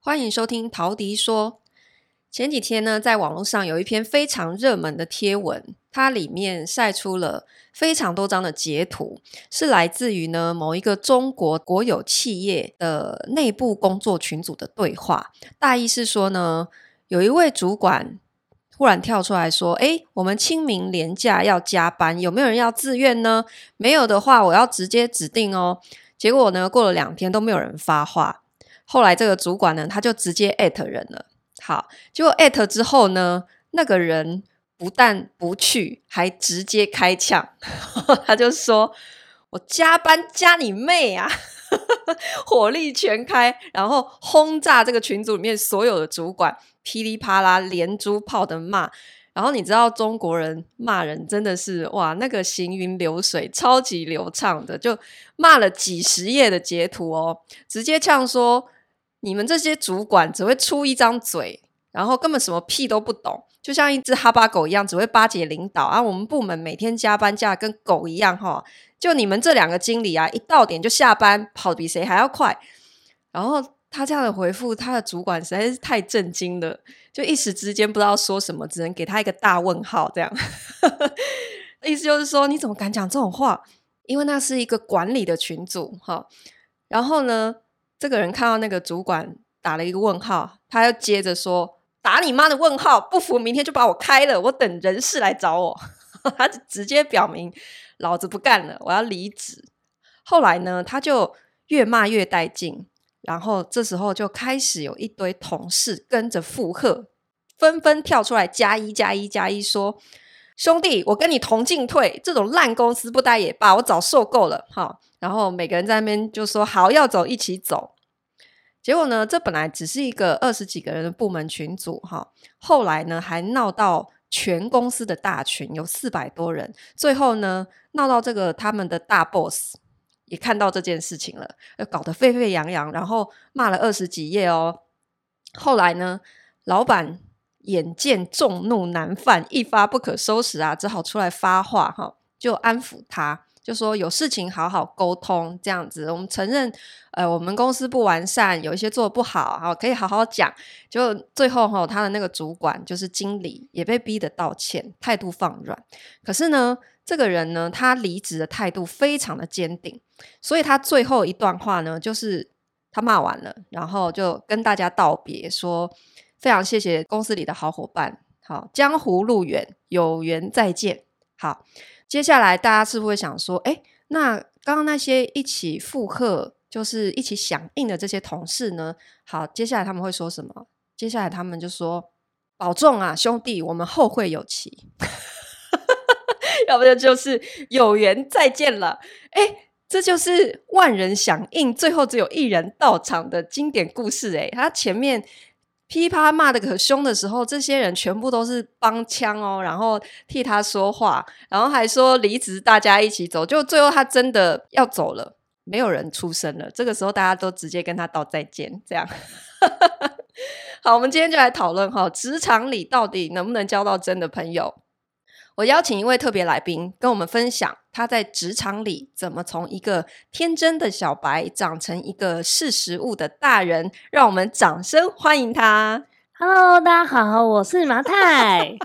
欢迎收听陶迪说。前几天呢，在网络上有一篇非常热门的贴文，它里面晒出了非常多张的截图，是来自于呢某一个中国国有企业的内部工作群组的对话。大意是说呢，有一位主管忽然跳出来说：“诶，我们清明连假要加班，有没有人要自愿呢？没有的话，我要直接指定哦。”结果呢，过了两天都没有人发话。后来这个主管呢，他就直接艾特人了。好，结果艾特之后呢，那个人不但不去，还直接开呛。他就说：“我加班加你妹啊！” 火力全开，然后轰炸这个群组里面所有的主管，噼里啪啦连珠炮的骂。然后你知道中国人骂人真的是哇，那个行云流水，超级流畅的，就骂了几十页的截图哦，直接呛说。你们这些主管只会出一张嘴，然后根本什么屁都不懂，就像一只哈巴狗一样，只会巴结领导啊！我们部门每天加班加跟狗一样哈，就你们这两个经理啊，一到点就下班，跑比谁还要快。然后他这样的回复，他的主管实在是太震惊了，就一时之间不知道说什么，只能给他一个大问号。这样 意思就是说，你怎么敢讲这种话？因为那是一个管理的群组哈。然后呢？这个人看到那个主管打了一个问号，他又接着说：“打你妈的问号！不服明天就把我开了，我等人事来找我。”他直接表明：“老子不干了，我要离职。”后来呢，他就越骂越带劲，然后这时候就开始有一堆同事跟着附和，纷纷跳出来加一加一加一说：“兄弟，我跟你同进退，这种烂公司不待也罢，我早受够了。”哈。然后每个人在那边就说好要走，一起走。结果呢，这本来只是一个二十几个人的部门群组哈，后来呢还闹到全公司的大群，有四百多人。最后呢，闹到这个他们的大 boss 也看到这件事情了，搞得沸沸扬扬，然后骂了二十几页哦。后来呢，老板眼见众怒难犯，一发不可收拾啊，只好出来发话哈，就安抚他。就说有事情好好沟通，这样子，我们承认，呃，我们公司不完善，有一些做得不好，好，可以好好讲。就最后哈，他的那个主管就是经理，也被逼得道歉，态度放软。可是呢，这个人呢，他离职的态度非常的坚定，所以他最后一段话呢，就是他骂完了，然后就跟大家道别，说非常谢谢公司里的好伙伴，好，江湖路远，有缘再见，好。接下来大家是不是会想说，诶，那刚刚那些一起附和，就是一起响应的这些同事呢？好，接下来他们会说什么？接下来他们就说：“保重啊，兄弟，我们后会有期。”要不然就是有缘再见了。诶，这就是万人响应，最后只有一人到场的经典故事。诶，他前面。噼啪骂的可凶的时候，这些人全部都是帮腔哦，然后替他说话，然后还说离职大家一起走，就最后他真的要走了，没有人出声了。这个时候大家都直接跟他道再见，这样。好，我们今天就来讨论哈，职场里到底能不能交到真的朋友？我邀请一位特别来宾跟我们分享他在职场里怎么从一个天真的小白长成一个识时务的大人，让我们掌声欢迎他。Hello，大家好，我是麻太。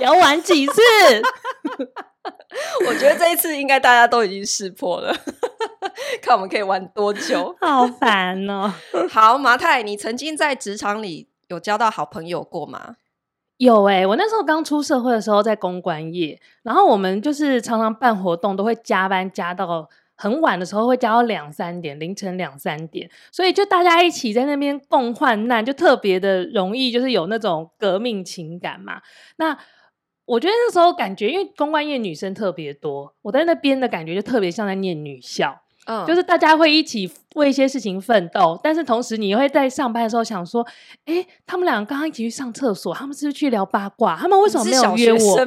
要玩几次？我觉得这一次应该大家都已经识破了，看我们可以玩多久。好烦哦。好，麻太，你曾经在职场里有交到好朋友过吗？有诶、我那时候刚出社会的时候在公关业，然后我们就是常常办活动，都会加班加到很晚的时候，会加到两三点，凌晨两三点，所以就大家一起在那边共患难，就特别的容易，就是有那种革命情感嘛。那我觉得那时候感觉，因为公关业女生特别多，我在那边的感觉就特别像在念女校。嗯，就是大家会一起为一些事情奋斗，但是同时你会在上班的时候想说，哎，他们两个刚刚一起去上厕所，他们是不是去聊八卦？他们为什么没有约我？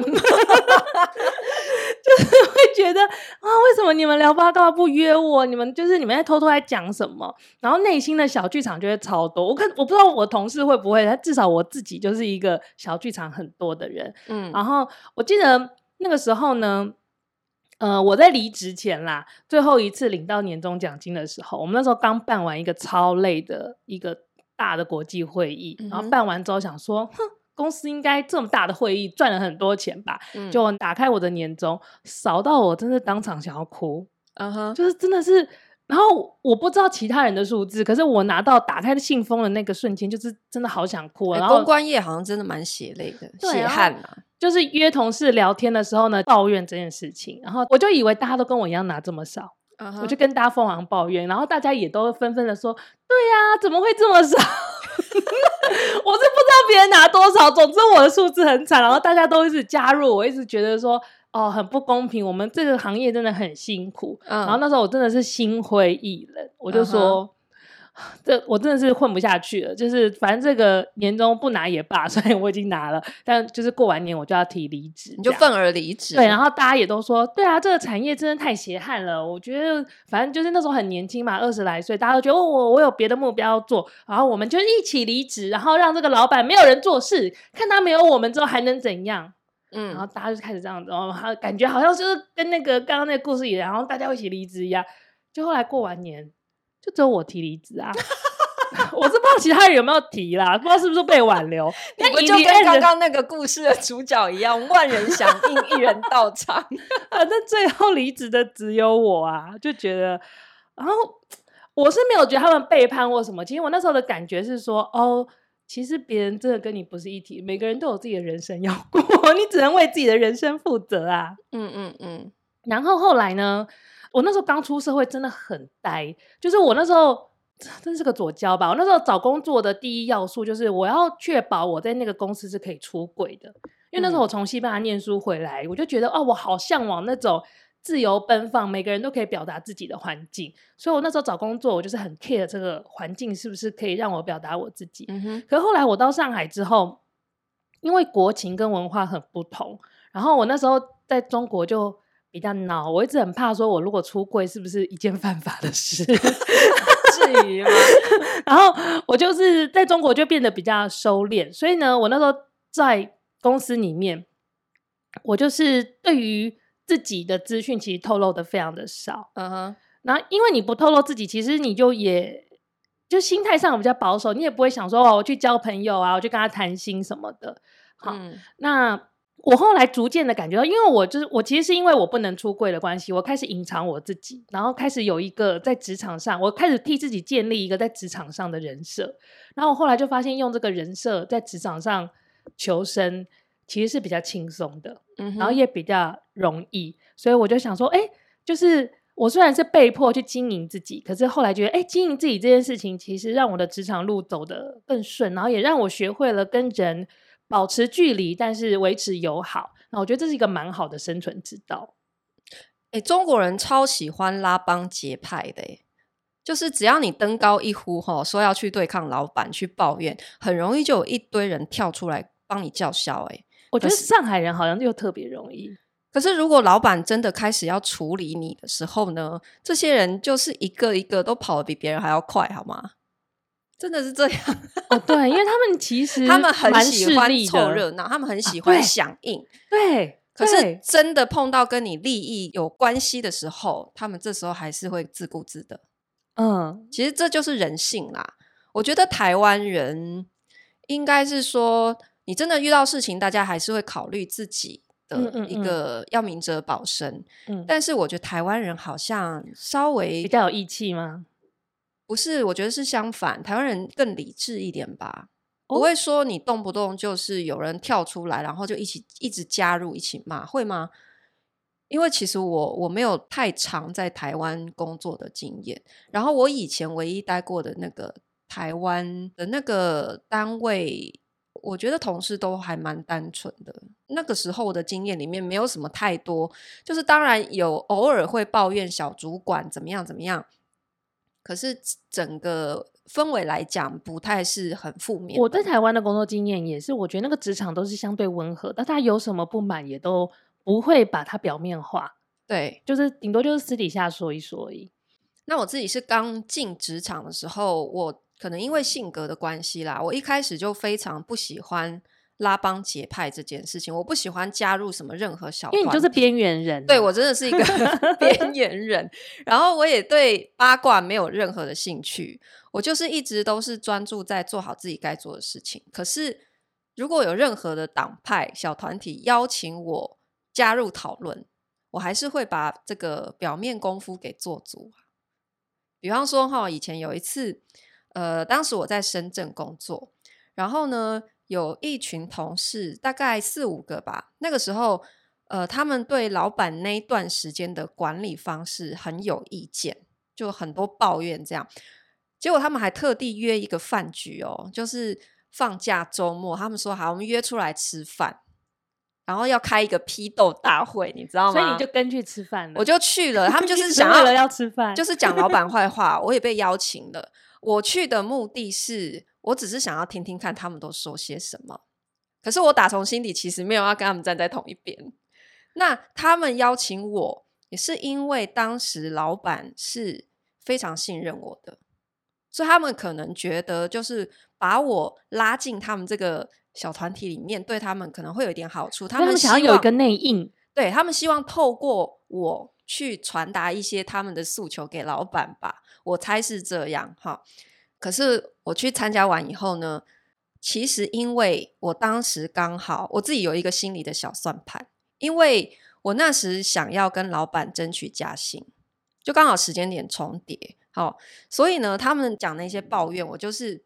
就是会觉得啊，为什么你们聊八卦不约我？你们就是你们在偷偷在讲什么？然后内心的小剧场就会超多。我看我不知道我同事会不会，但至少我自己就是一个小剧场很多的人。嗯，然后我记得那个时候呢，呃，我在离职前啦，最后一次领到年终奖金的时候，我们那时候刚办完一个超累的一个大的国际会议，嗯、然后办完之后想说，哼。公司应该这么大的会议赚了很多钱吧？嗯、就打开我的年终，扫到我真的当场想要哭。嗯哼，就是真的是。然后我不知道其他人的数字，可是我拿到打开的信封的那个瞬间，就是真的好想哭。然后公关业好像真的蛮血泪的，血汗啊。就是约同事聊天的时候呢，抱怨这件事情，然后我就以为大家都跟我一样拿这么少，我就跟大家疯狂抱怨，然后大家也都纷纷的说：“对呀、啊，怎么会这么少？” 我是不知道别人拿多少，总之我的数字很惨，然后大家都一直加入，我一直觉得说哦，很不公平，我们这个行业真的很辛苦。嗯、然后那时候我真的是心灰意冷，我就说。嗯 这我真的是混不下去了，就是反正这个年终不拿也罢，所以我已经拿了，但就是过完年我就要提离职，你就愤而离职。对，然后大家也都说，对啊，这个产业真的太血汗了。我觉得反正就是那时候很年轻嘛，二十来岁，大家都觉得我我有别的目标要做，然后我们就一起离职，然后让这个老板没有人做事，看他没有我们之后还能怎样？嗯，然后大家就开始这样子，然后感觉好像就是跟那个刚刚那个故事一样，然后大家一起离职一样，就后来过完年。就只有我提离职啊！我是不知道其他人有没有提啦，不知道是不是被挽留。你不就跟刚刚那个故事的主角一样，万人响应，一人到场。反正最后离职的只有我啊，就觉得，然后我是没有觉得他们背叛或什么。其实我那时候的感觉是说，哦，其实别人真的跟你不是一体，每个人都有自己的人生要过，你只能为自己的人生负责啊。嗯嗯嗯。然后后来呢？我那时候刚出社会，真的很呆。就是我那时候真是个左交吧。我那时候找工作的第一要素就是我要确保我在那个公司是可以出轨的。因为那时候我从西班牙念书回来，我就觉得哦，我好向往那种自由奔放、每个人都可以表达自己的环境。所以我那时候找工作，我就是很 care 这个环境是不是可以让我表达我自己。嗯哼。可是后来我到上海之后，因为国情跟文化很不同，然后我那时候在中国就。比较恼，我一直很怕说，我如果出柜是不是一件 犯法的事？至于吗？然后我就是在中国就变得比较收敛，所以呢，我那时候在公司里面，我就是对于自己的资讯其实透露的非常的少。嗯哼、uh，那、因为你不透露自己，其实你就也就心态上比较保守，你也不会想说哦，我去交朋友啊，我去跟他谈心什么的。好，嗯、那。我后来逐渐的感觉到，因为我就是我，其实是因为我不能出柜的关系，我开始隐藏我自己，然后开始有一个在职场上，我开始替自己建立一个在职场上的人设。然后我后来就发现，用这个人设在职场上求生，其实是比较轻松的，嗯哼，然后也比较容易。所以我就想说，哎，就是我虽然是被迫去经营自己，可是后来觉得，哎，经营自己这件事情，其实让我的职场路走得更顺，然后也让我学会了跟人。保持距离，但是维持友好。那我觉得这是一个蛮好的生存之道。欸，中国人超喜欢拉帮结派的，就是只要你登高一呼，吼，说要去对抗老板，去抱怨，很容易就有一堆人跳出来帮你叫嚣。哎，我觉得上海人好像又特别容易。可是如果老板真的开始要处理你的时候呢，这些人就是一个一个都跑得比别人还要快，好吗？真的是这样哦，对，因为他们其实 他们很喜欢凑热闹，他们很喜欢响应，啊、对。对，可是真的碰到跟你利益有关系的时候，他们这时候还是会自顾自的。嗯，其实这就是人性啦。我觉得台湾人应该是说，你真的遇到事情，大家还是会考虑自己的一个要明哲保身。嗯，嗯，但是我觉得台湾人好像稍微比较有义气吗？不是，我觉得是相反，台湾人更理智一点吧，不会说你动不动就是有人跳出来，然后就一起一直加入一起骂，会吗？因为其实我我没有太长在台湾工作的经验，然后我以前唯一待过的那个台湾的那个单位，我觉得同事都还蛮单纯的。那个时候我的经验里面没有什么太多，就是当然有偶尔会抱怨小主管怎么样怎么样。可是整个氛围来讲，不太是很负面。我在台湾的工作经验也是，我觉得那个职场都是相对温和，大家有什么不满也都不会把它表面化。对，就是顶多就是私底下说一说而已。那我自己是刚进职场的时候，我可能因为性格的关系啦，我一开始就非常不喜欢拉帮结派这件事情，我不喜欢加入什么任何小团体，因为你就是边缘人啊。对，我真的是一个 边缘人，然后我也对八卦没有任何的兴趣，我就是一直都是专注在做好自己该做的事情。可是如果有任何的党派小团体邀请我加入讨论，我还是会把这个表面功夫给做足。比方说哈，以前有一次，呃，当时我在深圳工作，然后呢。有一群同事，大概四五个吧。那个时候，呃，他们对老板那一段时间的管理方式很有意见，就很多抱怨这样。结果他们还特地约一个饭局哦，就是放假周末，他们说好，我们约出来吃饭，然后要开一个批斗大会，你知道吗？所以你就跟去吃饭了，我就去了。他们就 是想要，为了要吃饭，就是讲老板坏话。我也被邀请了，我去的目的是。我只是想要听听看他们都说些什么，可是我打从心底其实没有要跟他们站在同一边。那他们邀请我，也是因为当时老板是非常信任我的，所以他们可能觉得就是把我拉进他们这个小团体里面，对他们可能会有一点好处。他们想要有一个内应，对，他们希望透过我去传达一些他们的诉求给老板吧，我猜是这样哈。可是我去参加完以后呢，其实因为我当时刚好我自己有一个心里的小算盘，因为我那时想要跟老板争取加薪，就刚好时间点重叠，好，所以呢，他们讲那些抱怨，我就是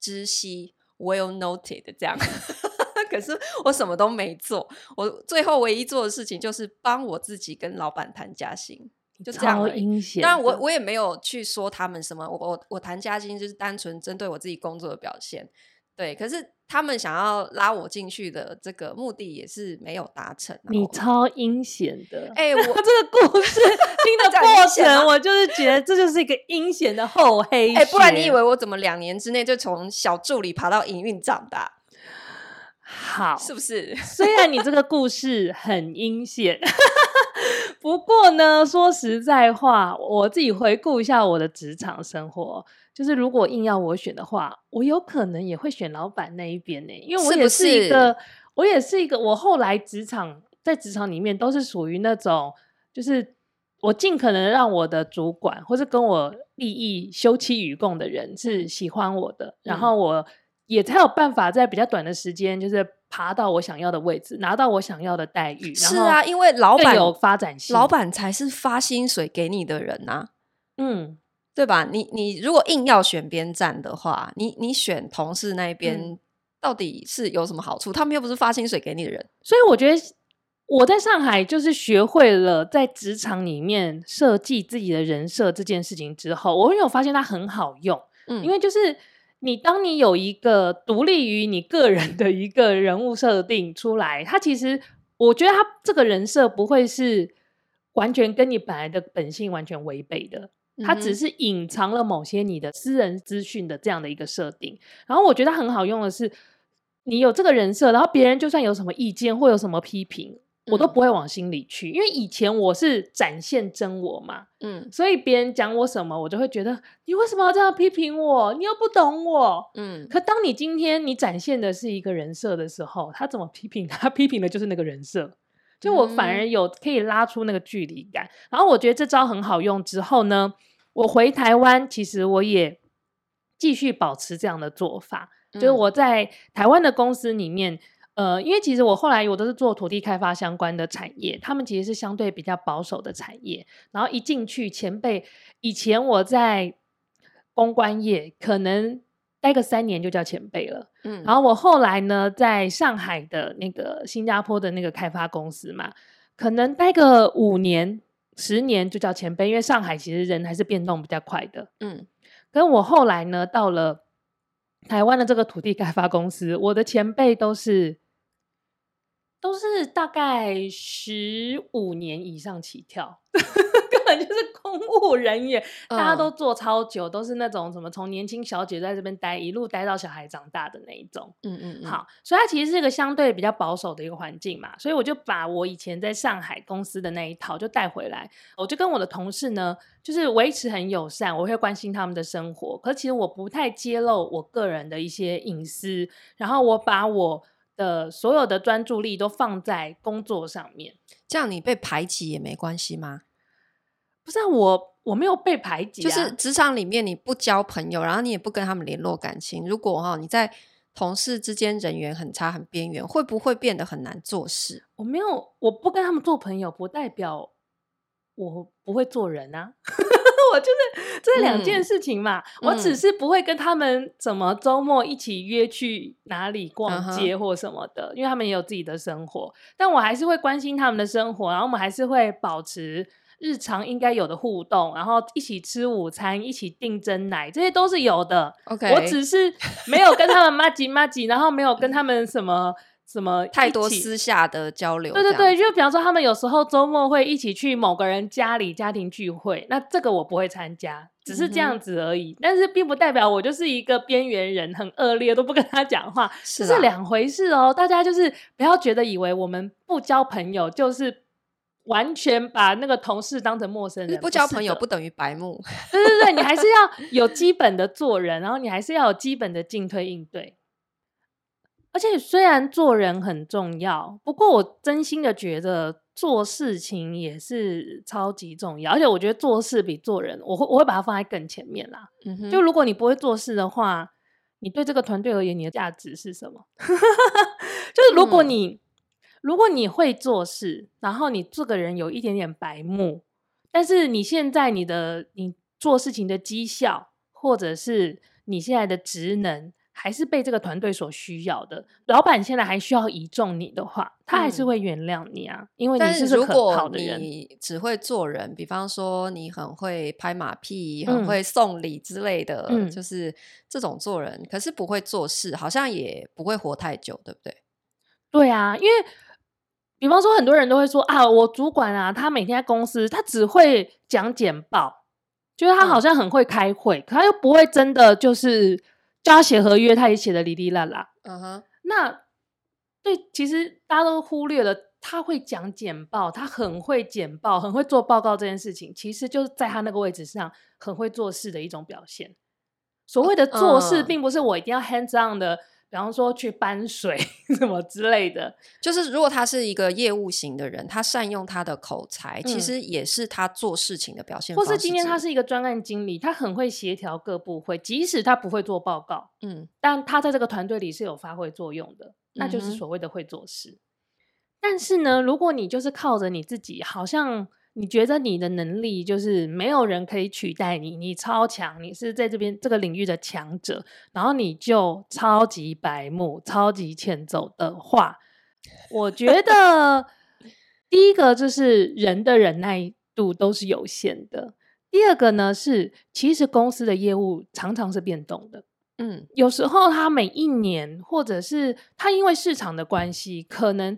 知悉 well noted 这样，可是我什么都没做，我最后唯一做的事情就是帮我自己跟老板谈加薪。就这样，当然我我也没有去说他们什么，我我我谈加薪就是单纯针对我自己工作的表现，对。可是他们想要拉我进去的这个目的也是没有达成。你超阴险的，哎、欸，我这个故事 听的过程，我就是觉得这就是一个阴险的厚黑。哎、欸，不然你以为我怎么两年之内就从小助理爬到营运长大？好，是不是？虽然你这个故事很阴险。不过呢，说实在话，我自己回顾一下我的职场生活，就是如果硬要我选的话，我有可能也会选老板那一边呢，因为我也是一个，我也是一个，我后来职场在职场里面都是属于那种，就是我尽可能让我的主管或是跟我利益休戚与共的人是喜欢我的，嗯、然后我也才有办法在比较短的时间，就是。爬到我想要的位置，拿到我想要的待遇。是啊，因为老板有发展性，老板才是发薪水给你的人啊。嗯，对吧？你你如果硬要选边站的话，你你选同事那边，嗯，到底是有什么好处？他们又不是发薪水给你的人。所以我觉得我在上海就是学会了在职场里面设计自己的人设这件事情之后，我有发现它很好用。嗯，因为就是。你当你有一个独立于你个人的一个人物设定出来，他其实我觉得他这个人设不会是完全跟你本来的本性完全违背的，他只是隐藏了某些你的私人资讯的这样的一个设定。然后我觉得很好用的是，你有这个人设，然后别人就算有什么意见或有什么批评。我都不会往心里去，因为以前我是展现真我嘛，嗯，所以别人讲我什么，我就会觉得你为什么要这样批评我？你又不懂我，嗯。可当你今天你展现的是一个人设的时候，他怎么批评他？他批评的就是那个人设，就我反而有可以拉出那个距离感。然后我觉得这招很好用。之后呢，我回台湾，其实我也继续保持这样的做法，就是我在台湾的公司里面。呃，因为其实我后来我都是做土地开发相关的产业，他们其实是相对比较保守的产业。然后一进去，前辈以前我在公关业可能待个三年就叫前辈了，嗯。然后我后来呢，在上海的那个新加坡的那个开发公司嘛，可能待个五年、十年就叫前辈，因为上海其实人还是变动比较快的，嗯。跟我后来呢，到了台湾的这个土地开发公司，我的前辈都是。都是大概十五年以上起跳，根本就是公务人员，嗯、大家都做超久，都是那种什么从年轻小姐在这边待，一路待到小孩长大的那一种。嗯嗯，嗯好，所以它其实是一个相对比较保守的一个环境嘛，所以我就把我以前在上海公司的那一套就带回来，我就跟我的同事呢，就是维持很友善，我会关心他们的生活，可其实我不太揭露我个人的一些隐私，然后我把我的所有的专注力都放在工作上面，这样你被排挤也没关系吗？不是啊，我我没有被排挤啊，就是职场里面你不交朋友，然后你也不跟他们联络感情。如果哈你在同事之间人缘很差、很边缘，会不会变得很难做事？我没有，我不跟他们做朋友，不代表我不会做人啊。我就是这两件事情嘛，嗯、我只是不会跟他们怎么周末一起约去哪里逛街或什么的，嗯、因为他们也有自己的生活。但我还是会关心他们的生活，然后我们还是会保持日常应该有的互动，然后一起吃午餐，一起订蒸奶，这些都是有的。OK，我只是没有跟他们麻吉麻吉，然后没有跟他们什么。什么太多私下的交流？对对对，就比方说他们有时候周末会一起去某个人家里家庭聚会，那这个我不会参加，只是这样子而已。嗯、但是并不代表我就是一个边缘人，很恶劣，都不跟他讲话，是两回事哦。大家就是不要觉得以为我们不交朋友就是完全把那个同事当成陌生人，不交朋友不等于白目。对对对，你还是要有基本的做人，然后你还是要有基本的进退应对。而且虽然做人很重要，不过我真心的觉得做事情也是超级重要。而且我觉得做事比做人，我会我会把它放在更前面啦。嗯哼，就如果你不会做事的话，你对这个团队而言，你的价值是什么？就是如果你、嗯、如果你会做事，然后你这个人有一点点白目，但是你现在你的你做事情的绩效，或者是你现在的职能。还是被这个团队所需要的，老板现在还需要倚重你的话，他还是会原谅你啊，嗯、因为你是个可靠的人。你只会做人，比方说你很会拍马屁、很会送礼之类的，嗯、就是这种做人，可是不会做事，好像也不会活太久，对不对？对啊，因为比方说很多人都会说啊，我主管啊，他每天在公司，他只会讲简报，就是他好像很会开会，嗯、可他又不会真的就是。叫他写合约，他也写的哩哩啦啦。嗯哼、uh，huh. 那对，其实大家都忽略了，他会讲简报，他很会简报，很会做报告这件事情，其实就是在他那个位置上很会做事的一种表现。所谓的做事，并不是我一定要 hands on 的。比方说去搬水 什么之类的，就是如果他是一个业务型的人，他善用他的口才，嗯、其实也是他做事情的表现。或是今天他是一个专案经理，他很会协调各部会，即使他不会做报告，嗯，但他在这个团队里是有发挥作用的，那就是所谓的会做事。嗯、但是呢，如果你就是靠着你自己，好像。你觉得你的能力就是没有人可以取代你，你超强，你是在这边这个领域的强者，然后你就超级白目、超级欠揍的话，我觉 得第一个就是人的忍耐度都是有限的。第二个呢是，其实公司的业务常常是变动的，嗯，有时候它每一年或者是它因为市场的关系，可能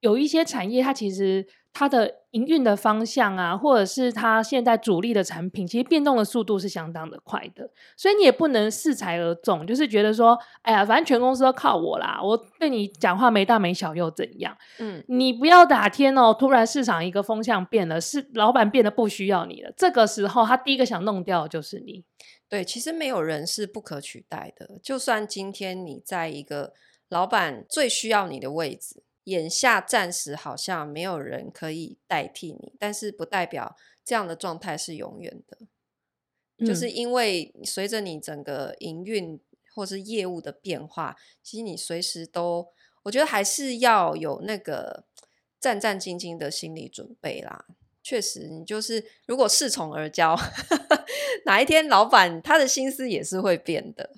有一些产业它其实。它的营运的方向啊，或者是它现在主力的产品，其实变动的速度是相当的快的，所以你也不能恃才而纵，就是觉得说，哎呀，反正全公司都靠我啦，我对你讲话没大没小又怎样？嗯，你不要打天哦，突然市场一个风向变了，是老板变得不需要你了，这个时候他第一个想弄掉的就是你。对，其实没有人是不可取代的，就算今天你在一个老板最需要你的位置。眼下暂时好像没有人可以代替你，但是不代表这样的状态是永远的。嗯、就是因为随着你整个营运或是业务的变化，其实你随时都，我觉得还是要有那个战战兢兢的心理准备啦。确实，你就是如果恃宠而骄，哪一天老板他的心思也是会变的。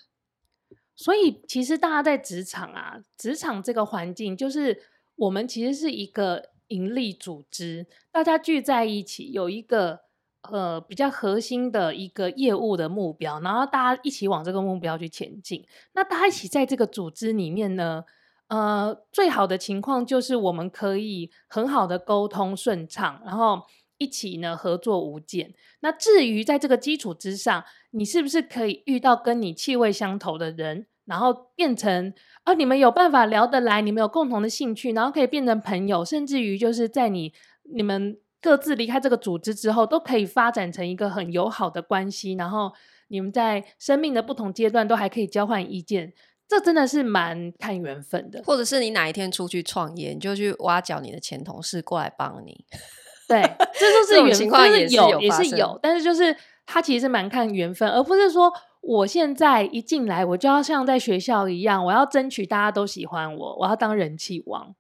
所以，其实大家在职场啊，职场这个环境就是。我们其实是一个盈利组织，大家聚在一起，有一个呃比较核心的一个业务的目标，然后大家一起往这个目标去前进。那大家一起在这个组织里面呢，呃，最好的情况就是我们可以很好的沟通顺畅，然后。一起呢合作无间。那至于在这个基础之上，你是不是可以遇到跟你气味相投的人，然后变成啊，你们有办法聊得来，你们有共同的兴趣，然后可以变成朋友，甚至于就是在你你们各自离开这个组织之后，都可以发展成一个很友好的关系，然后你们在生命的不同阶段都还可以交换意见。这真的是蛮看缘分的，或者是你哪一天出去创业，你就去挖角你的前同事过来帮你。对，这都是缘分，情况也是有，也是有，但是就是他其实是蛮看缘分，而不是说我现在一进来我就要像在学校一样，我要争取大家都喜欢我，我要当人气王。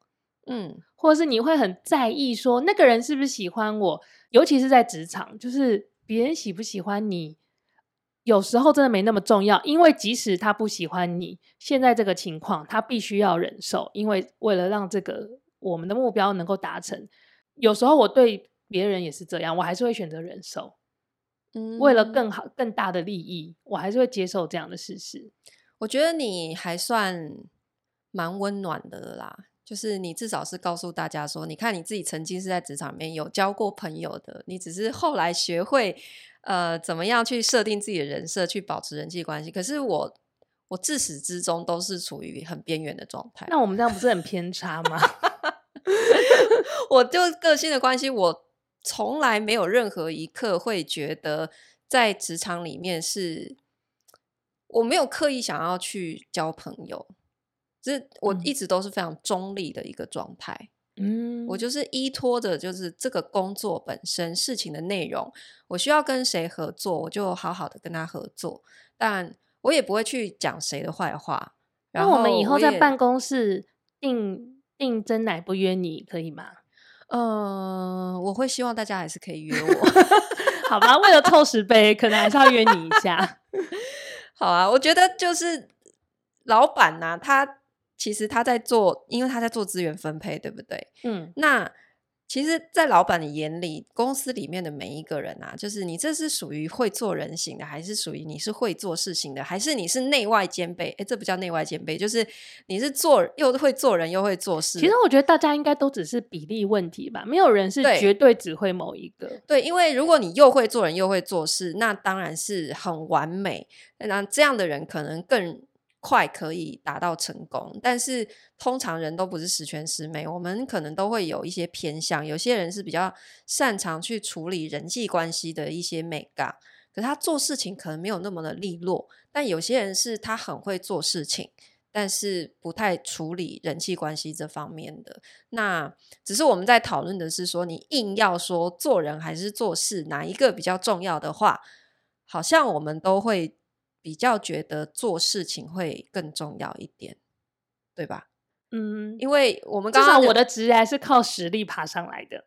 嗯，或者是你会很在意说那个人是不是喜欢我，尤其是在职场，就是别人喜不喜欢你。有时候真的没那么重要，因为即使他不喜欢你，现在这个情况他必须要忍受，因为为了让这个我们的目标能够达成，有时候我对别人也是这样，我还是会选择忍受。嗯，为了更好、更大的利益，我还是会接受这样的事实。我觉得你还算蛮温暖的啦，就是你至少是告诉大家说，你看你自己曾经是在职场里面有交过朋友的，你只是后来学会。呃，怎么样去设定自己的人设，去保持人际关系？可是我，我自始至终都是处于很边缘的状态。那我们这样不是很偏差吗？我就个性的关系，我从来没有任何一刻会觉得在职场里面是，我没有刻意想要去交朋友，就是我一直都是非常中立的一个状态。嗯，我就是依托着，就是这个工作本身事情的内容，我需要跟谁合作，我就好好的跟他合作，但我也不会去讲谁的坏话。然后我们以后在办公室订订真奶不约你可以吗？嗯、呃，我会希望大家还是可以约我，好吧？为了凑十杯，可能还是要约你一下。好啊，我觉得就是老板呐、啊，他。其实他在做，因为他在做资源分配，对不对？嗯，那其实，在老板的眼里，公司里面的每一个人啊，就是你这是属于会做人型的，还是属于你是会做事情的，还是你是内外兼备？诶，这不叫内外兼备，就是你是做又会做人又会做事。其实我觉得大家应该都只是比例问题吧，没有人是绝对只会某一个。对，对，因为如果你又会做人又会做事，那当然是很完美。那这样的人可能更。快可以达到成功，但是通常人都不是十全十美，我们可能都会有一些偏向。有些人是比较擅长去处理人际关系的一些美感，可是他做事情可能没有那么的利落。但有些人是他很会做事情，但是不太处理人际关系这方面的。那只是我们在讨论的是说，你硬要说做人还是做事，哪一个比较重要的话，好像我们都会。比较觉得做事情会更重要一点，对吧？嗯，因为我们刚少我的职业是靠实力爬上来的，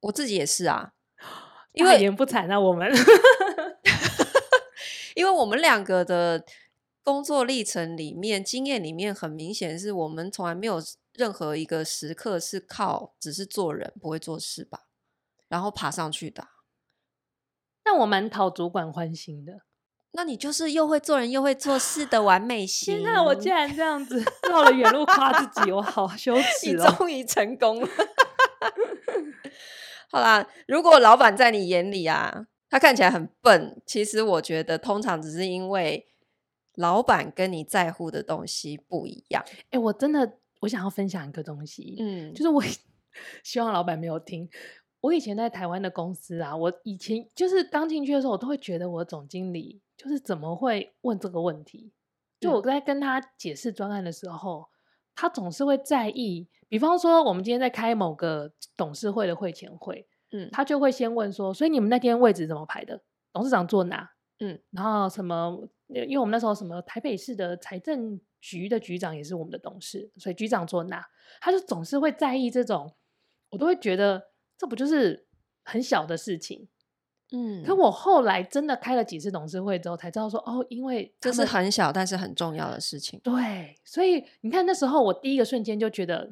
我自己也是啊。因为也不惨啊，我们，因为我们两个的工作历程里面，经验里面很明显是我们从来没有任何一个时刻是靠只是做人不会做事吧，然后爬上去的。那我蛮讨主管欢心的。那你就是又会做人又会做事的完美 型。现在我竟然这样子绕了远路夸自己，我好羞耻哦！你终于成功了。好啦，如果老板在你眼里啊，他看起来很笨，其实我觉得通常只是因为老板跟你在乎的东西不一样。哎、欸，我真的我想要分享一个东西，嗯，就是我 希望老板没有听。我以前在台湾的公司啊，我以前就是刚进去的时候，我都会觉得我总经理。就是怎么会问这个问题？就我在跟他解释专案的时候，嗯，他总是会在意。比方说，我们今天在开某个董事会的会前会，嗯，他就会先问说：“所以你们那天位置怎么排的？董事长坐哪？”嗯，然后什么？因为我们那时候什么台北市的财政局的局长也是我们的董事，所以局长坐哪？他就总是会在意这种，我都会觉得这不就是很小的事情。嗯，可我后来真的开了几次董事会之后，才知道说哦，因为这是很小但是很重要的事情。对，所以你看那时候我第一个瞬间就觉得，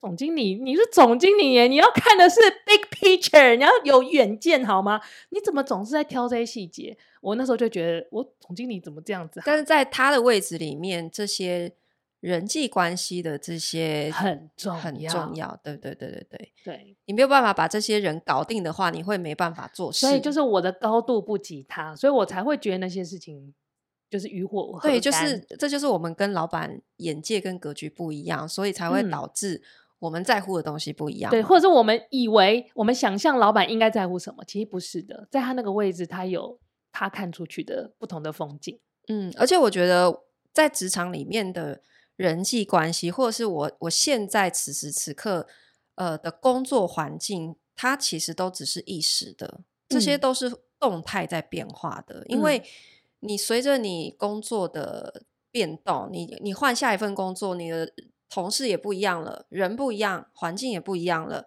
总经理你是总经理耶，你要看的是 big picture，你要有远见好吗？你怎么总是在挑这些细节？我那时候就觉得我总经理怎么这样子？但是在他的位置里面，这些人际关系的这些很重很重要，对对对对对对，你没有办法把这些人搞定的话，你会没办法做事。所以就是我的高度不及他，所以我才会觉得那些事情就是与火无。对，就是这就是我们跟老板眼界跟格局不一样，所以才会导致我们在乎的东西不一样。对，或者是我们以为我们想象老板应该在乎什么，其实不是的，在他那个位置，他有他看出去的不同的风景。嗯，而且我觉得在职场里面的。人际关系，或者是我我现在此时此刻呃的工作环境，它其实都只是一时的，这些都是动态在变化的。嗯、因为你随着你工作的变动，你你换下一份工作，你的同事也不一样了，人不一样，环境也不一样了。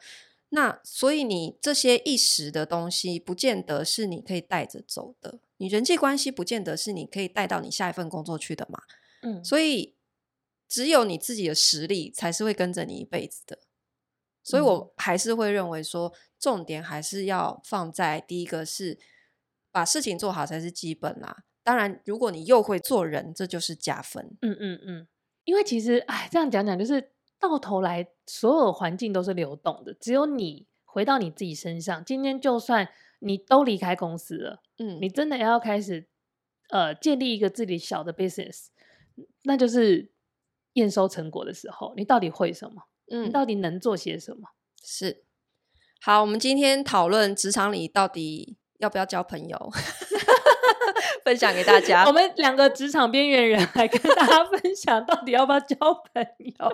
那所以你这些一时的东西，不见得是你可以带着走的。你人际关系不见得是你可以带到你下一份工作去的嘛。嗯，所以。只有你自己的实力才是会跟着你一辈子的，所以我还是会认为说，重点还是要放在第一个是把事情做好才是基本啦。当然，如果你又会做人，这就是加分。嗯嗯嗯，因为其实哎，这样讲讲就是到头来，所有环境都是流动的，只有你回到你自己身上。今天就算你都离开公司了，嗯，你真的要开始呃建立一个自己小的 business，那就是。验收成果的时候，你到底会什么？嗯，你到底能做些什么？是。好，我们今天讨论职场里到底要不要交朋友。分享给大家，我们两个职场边缘人来跟大家分享，到底要不要交朋友？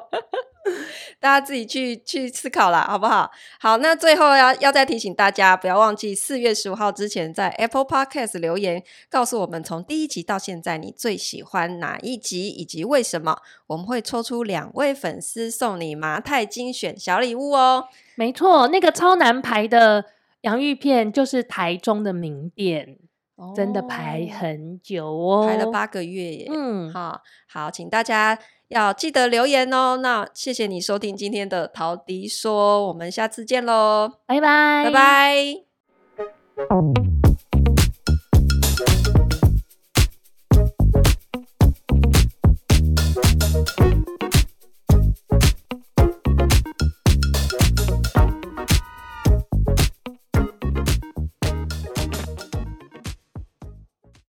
大家自己去去思考啦，好不好？好，那最后要要再提醒大家，不要忘记四月十五号之前在 Apple Podcast 留言，告诉我们从第一集到现在你最喜欢哪一集以及为什么。我们会抽出两位粉丝送你麻太精选小礼物哦。没错，那个超难排的洋芋片就是台中的名店。真的排很久哦，排了八个月耶。嗯，好，好，请大家要记得留言哦。那谢谢你收听今天的陶迪说，我们下次见喽，拜拜，拜拜。